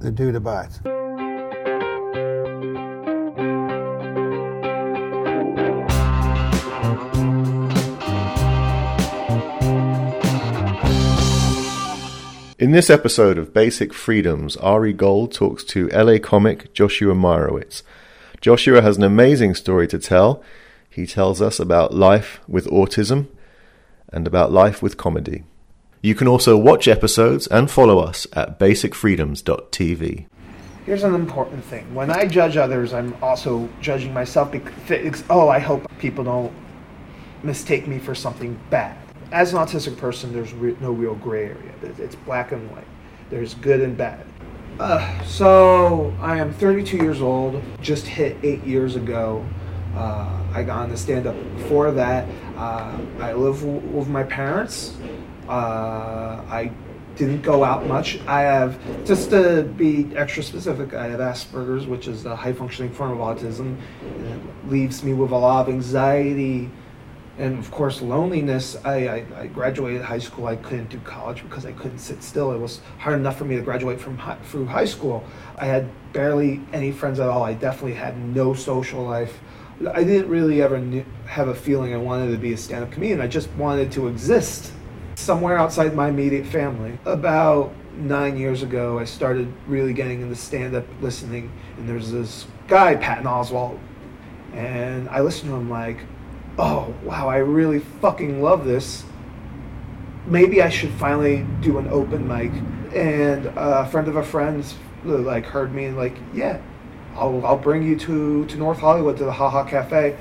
the dude abides. In this episode of Basic Freedoms, Ari Gold talks to LA comic Joshua Meyrowitz. Joshua has an amazing story to tell. He tells us about life with autism and about life with comedy. You can also watch episodes and follow us at basicfreedoms.tv. Here's an important thing. When I judge others, I'm also judging myself because, oh, I hope people don't mistake me for something bad. As an autistic person, there's re- no real gray area. It's black and white. There's good and bad. Uh, so I am 32 years old. Just hit eight years ago. Uh, I got on the stand up. Before that, uh, I live w- with my parents. Uh, I didn't go out much. I have, just to be extra specific, I have Asperger's, which is a high functioning form of autism. It leaves me with a lot of anxiety and of course loneliness. I, I, I, graduated high school. I couldn't do college because i couldn't sit still. It was hard enough for me to graduate from high, through high school. I had barely any friends at all. I definitely had no social life. I didn't really ever knew, have a feeling i wanted to be a stand-up comedian. I just wanted to exist somewhere outside my immediate family about nine years ago i started really getting into stand-up listening and there's this guy patton oswalt and i listened to him like oh wow, I really fucking love this. Maybe I should finally do an open mic. And a friend of a friend's like heard me and like, yeah, I'll, I'll bring you to, to North Hollywood to the Haha Cafe.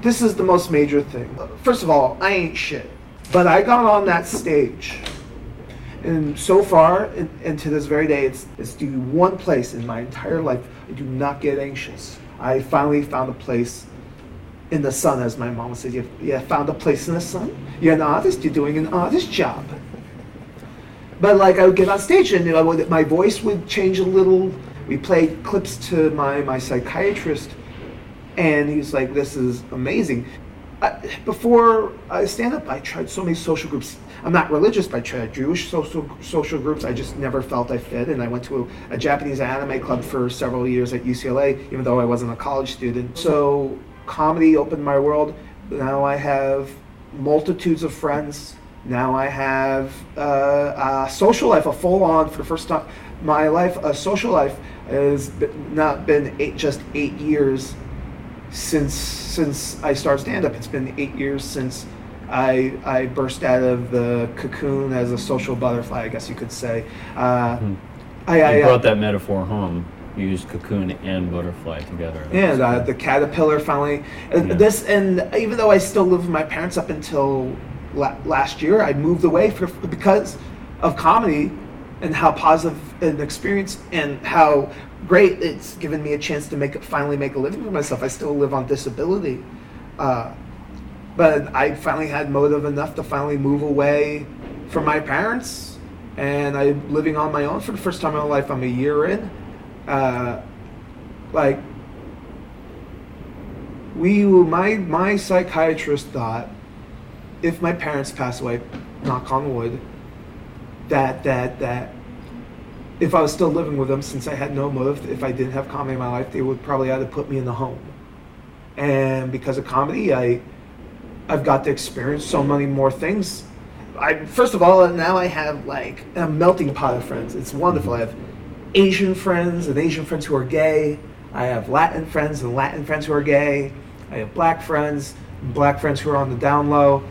This is the most major thing. First of all, I ain't shit. But I got on that stage. And so far, and, and to this very day, it's, it's the one place in my entire life I do not get anxious. I finally found a place in the sun, as my mom said. You, you found a place in the sun. You're an artist. You're doing an artist job. But like I would get on stage and you know, my voice would change a little. We played clips to my my psychiatrist, and he's like, "This is amazing." I, before I stand up, I tried so many social groups. I'm not religious, but I tried Jewish social social groups. I just never felt I fit, and I went to a, a Japanese anime club for several years at UCLA, even though I wasn't a college student. So comedy opened my world. Now I have multitudes of friends. Now I have uh, a social life, a full on, for the first time my life, a social life has not been eight, just eight years since since I started stand up. It's been eight years since I I burst out of the cocoon as a social butterfly, I guess you could say. Uh, hmm. I, I, you brought that metaphor home used cocoon and butterfly together. Yeah, the, the caterpillar finally. Uh, yeah. This and even though I still live with my parents up until la- last year, I moved away for because of comedy and how positive an experience and how great it's given me a chance to make finally make a living for myself. I still live on disability, uh, but I finally had motive enough to finally move away from my parents, and I'm living on my own for the first time in my life. I'm a year in uh, like we my my psychiatrist thought if my parents pass away, knock on wood, that that that if I was still living with them, since I had no motive, if I didn't have comedy in my life, they would probably either put me in the home. And because of comedy, I I've got to experience so many more things. I first of all, now I have like a melting pot of friends. It's wonderful. I have Asian friends and Asian friends who are gay. I have Latin friends and Latin friends who are gay. I have black friends and black friends who are on the down low.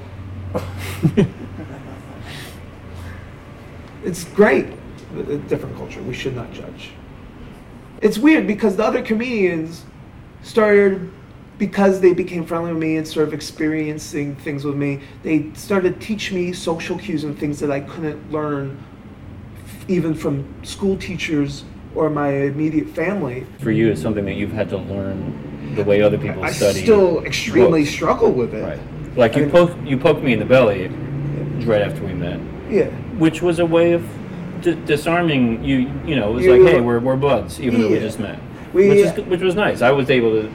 it's great. A different culture. We should not judge. It's weird because the other comedians started because they became friendly with me and sort of experiencing things with me. They started to teach me social cues and things that I couldn't learn even from school teachers or my immediate family. For you, it's something that you've had to learn the way other people I study. I still extremely books. struggle with it. Right. Like you poke you poked me in the belly right after we met. Yeah. Which was a way of d- disarming you. You know, it was you, like, hey, we're, we're buds, even yeah. though we just met. We, which, is, which was nice. I was able to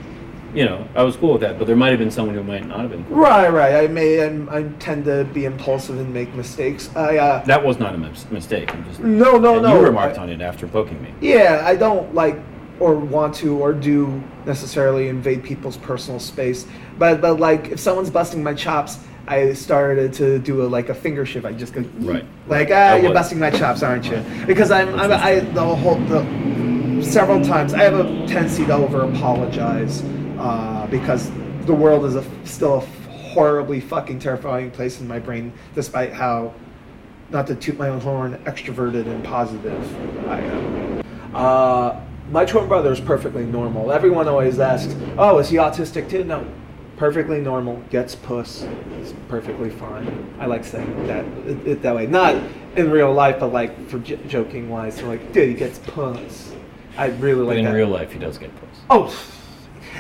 you know, I was cool with that. But there might have been someone who might not have been. Cool. Right, right. I may, I'm, I tend to be impulsive and make mistakes. I, uh, That was not a mis- mistake. I'm just. no, no, no. You remarked I- on it after poking me. Yeah, I don't like or want to or do necessarily invade people's personal space. But but like if someone's busting my chops, I started to do a like a finger shift. I just go Right. like ah, you're busting my chops, aren't you? Because I'm, I'm I the whole the several times I have a tendency to over apologize uh, because the world is a, still a horribly fucking terrifying place in my brain, despite how not to toot my own horn, extroverted and positive I am. Uh, my twin brother is perfectly normal. Everyone always asks, "Oh, is he autistic too?" No, perfectly normal. Gets puss. It's perfectly fine. I like saying that it, it that way, not in real life, but like for j- joking wise. So like, dude, he gets puss. I really like. But in that. real life, he does get puss. Oh,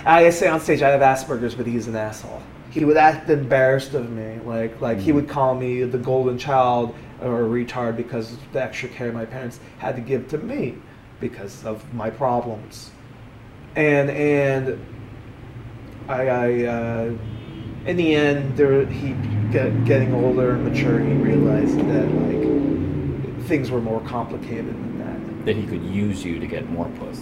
I say on stage I have Asperger's, but he's an asshole. He would act embarrassed of me, like like he mm. would call me the golden child or a retard because of the extra care my parents had to give to me because of my problems, and and I, I uh, in the end there he get, getting older and mature he realized that like things were more complicated than that. That he could use you to get more puss.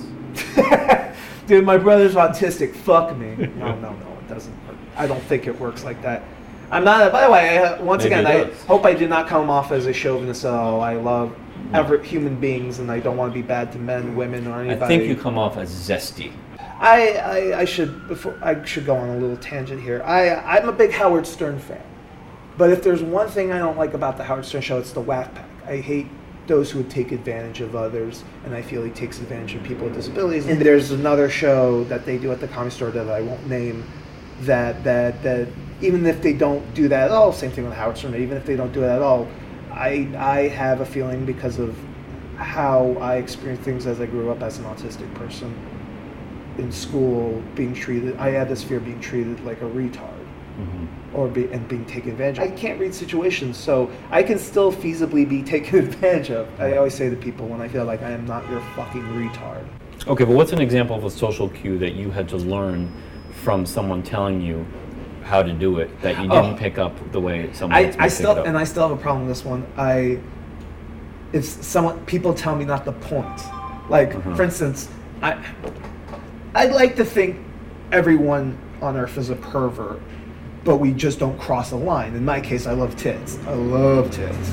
Dude, my brother's autistic. Fuck me. No, no, no, it doesn't work. I don't think it works like that. I'm not. By the way, I, once Maybe again, I hope I did not come off as a chauvinist all. I love every human beings, and I don't want to be bad to men, women, or anybody. I think you come off as zesty. I, I, I should before I should go on a little tangent here. I I'm a big Howard Stern fan, but if there's one thing I don't like about the Howard Stern show, it's the Wack Pack. I hate those who would take advantage of others, and I feel he takes advantage of people with disabilities. And there's another show that they do at the comedy store that I won't name, that that that even if they don't do that at all, same thing with Howard Stern. Even if they don't do it at all, I I have a feeling because of how I experienced things as I grew up as an autistic person in school being treated i had this fear of being treated like a retard or be, and being taken advantage of. i can't read situations so i can still feasibly be taken advantage of i always say to people when i feel like i am not your fucking retard Okay, but what's an example of a social cue that you had to learn from someone telling you how to do it that you didn't Oh. pick up the way someone I, I still pick it up? and i still have a problem with this one i if someone people tell me not the point like Mhm. for instance i i'd like to think everyone on earth is a pervert but we just don't cross a line in my case i love tits i love tits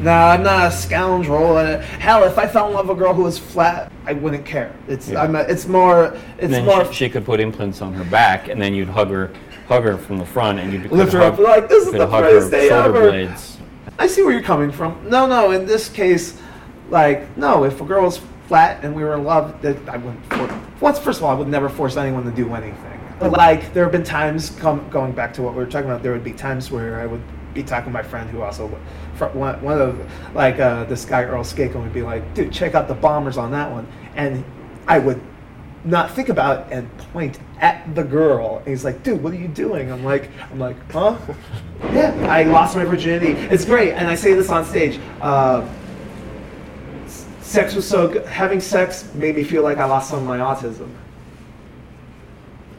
no i'm not a scoundrel hell if i fell in love with a girl who was flat i wouldn't care it's Yeah. i'm a, it's more it's more she, she could put implants on her back, and then you'd hug her, hug her from the front, and you'd Lift her hug, up, like, "This is the her day ever." blades. I see where you're coming from. No, no. In this case, like, no. If a girl was flat and we were in love, that I wouldn't. For, once, first of all, I would never force anyone to do anything. But like, there have been times, come, going back to what we were talking about, there would be times where I would be talking to my friend who also, one, one of, like, uh, this guy Earl Skako would be like, dude, check out the bombers on that one, and I would not think about and point at the girl. And he's like, dude, what are you doing? I'm like, I'm like, huh? yeah, I lost my virginity. It's great. And I say this on stage. Uh, sex was so good. Having sex made me feel like I lost some of my autism.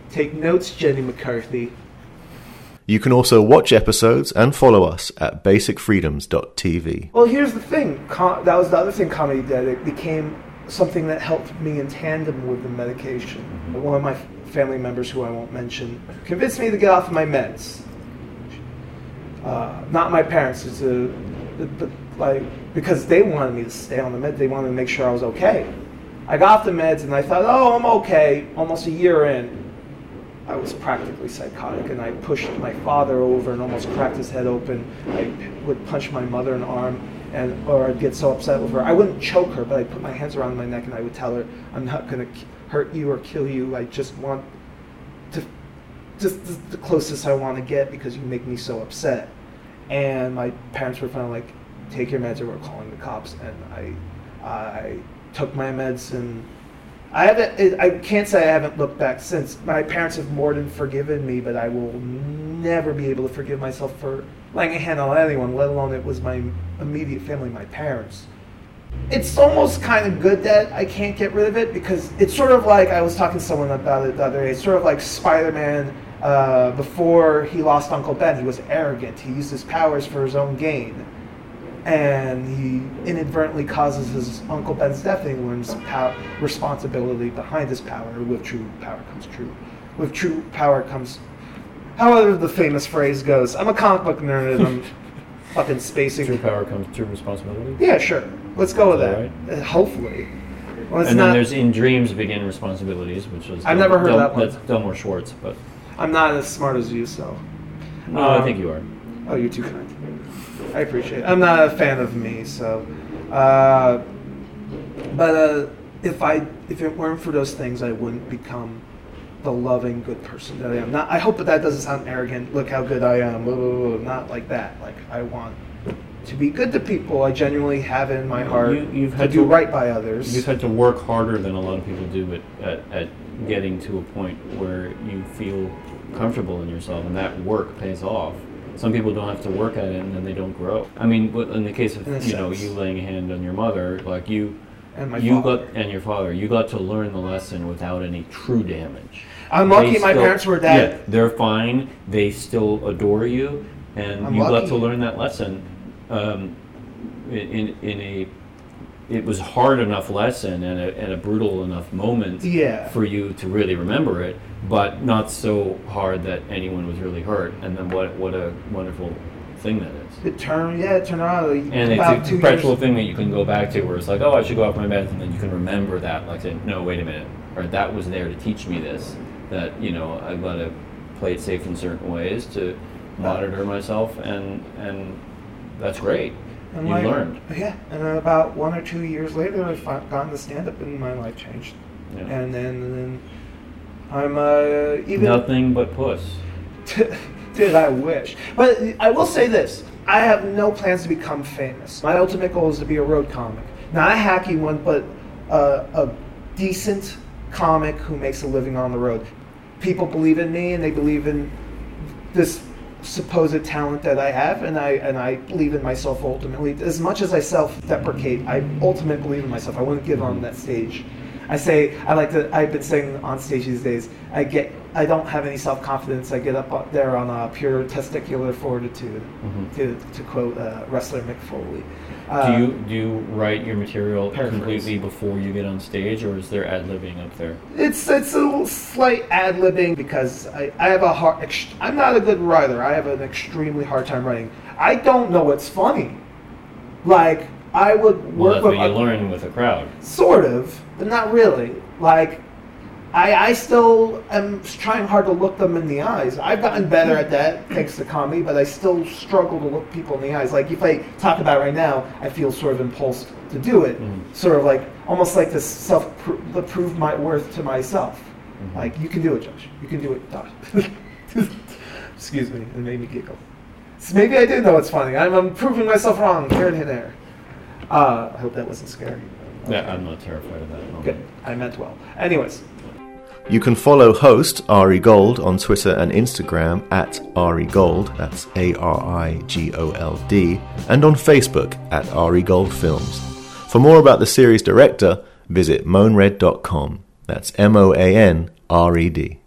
Take notes, Jenny McCarthy. You can also watch episodes and follow us at basicfreedoms.tv. Well, here's the thing. Com- that was the other thing comedy did. It became something that helped me in tandem with the medication. One of my family members, who I won't mention, convinced me to get off of my meds. Uh, not my parents. It's a, but like because they wanted me to stay on the med. They wanted to make sure I was okay. I got the meds and I thought, oh, I'm okay. Almost a year in, I was practically psychotic, and I pushed my father over and almost cracked his head open. I would punch my mother in the arm, and or I'd get so upset with her. I wouldn't choke her, but I'd put my hands around my neck and I would tell her, "I'm not going to hurt you or kill you. I just want to, just the- the closest I want to get because you make me so upset." And my parents were finally like, "Take your meds, or we're calling the cops." And I, I took my meds and I haven't. I can't say I haven't looked back since. My parents have more than forgiven me, but I will never be able to forgive myself for laying a hand on anyone, let alone it was my immediate family, my parents. it's almost kind of good that I can't get rid of it because it's sort of like I was talking to someone about it the other day. It's sort of like Spider-Man uh, before he lost Uncle Ben. He was arrogant. He used his powers for his own gain, and he inadvertently causes his Uncle Ben's death. And learns pow- responsibility behind his power. With true power comes true. With true power comes. However, the famous phrase goes. I'm a comic book nerd. and I'm fucking spacing. True power comes true responsibility. Yeah, sure. Let's go with that. that Uh, hopefully. Well, and not, then there's in dreams begin responsibilities, which is I've never heard Del- that one. That's Delmore Schwartz, but I'm not as smart as you, so. no, I Um, think you are. Oh, you're too kind. I appreciate it. I'm not a fan of me, so. Uh, but uh, if I if it weren't for those things, I wouldn't become the loving, good person that I am. Not. I hope that that doesn't sound arrogant. Look how good I am. blah, blah, blah, Not like that. Like I want to be good to people. I genuinely have it in my heart You- you've to had do to- right by others. You've had to work harder than a lot of people do at, at, at getting to a point where you feel comfortable in yourself, and that work pays off. Some people don't have to work at it, and then they don't grow. I mean, in the case of you know you laying a hand on your mother, like you, and my you father. got and your father, you got to learn the lesson without any true damage. I'm lucky They my parents were Yeah, they're fine. They still adore you, and I'm you got to learn that lesson um, in, in in a. It was hard enough lesson and a, and a brutal enough moment Yeah. for you to really remember it, but not so hard that anyone was really hurt. And then what what a wonderful thing that is. It turned, yeah, it turned out And about it's a perpetual thing that you can go back to, where it's like, oh, I should go off my meds, and then you can remember that, like, say, no, wait a minute, or that was there to teach me this. That you know, I've got to play it safe in certain ways to monitor myself, and and that's great. And you like- learned. Yeah, and then about one or two years later, I fi- gotten to stand up, and my life changed. Yeah. And then, and then I'm uh, even. Nothing but puss. Did I wish? But I will say this: I have no plans to become famous. My ultimate goal is to be a road comic, not a hacky one, but uh, a decent comic who makes a living on the road. People believe in me, and they believe in this supposed talent that I have, and I and I believe in myself ultimately. As much as I self-deprecate, I ultimately believe in myself. I wouldn't give on that stage. I say I like to. I've been saying on stage these days. I get. I don't have any self-confidence. I get up there on uh, pure testicular fortitude, Mhm. to to quote uh, wrestler Mick Foley. Do Uh, you do you write your material Paraphrase. completely before you get on stage, or is there ad libbing up there? It's it's a slight ad libbing because I, I have a hard. ex- I'm not a good writer. I have an extremely hard time writing. I don't know what's funny. Like I would Well, work that's with you a- learn with a crowd. sort of, but not really. Like I I still am trying hard to look them in the eyes. I've gotten better at that thanks to comedy, but I still struggle to look people in the eyes. Like if I talk about it right now, I feel sort of impulsed to do it. Mhm. Sort of like almost like to self to prove my worth to myself. Mhm. Like you can do it, Josh. You can do it, Josh. Excuse me, it made me giggle. So maybe I do know it's funny. I'm, I'm proving myself wrong here and there. Uh, I hope that wasn't scary. Yeah, I'm not terrified of that. at. Good. I meant well. Anyways, You can follow host Ari Gold on Twitter and Instagram at Ari Gold, that's A R I G O L D, and on Facebook at Ari Gold Films. For more about the series director, visit moanred.com. That's M O A N R E D.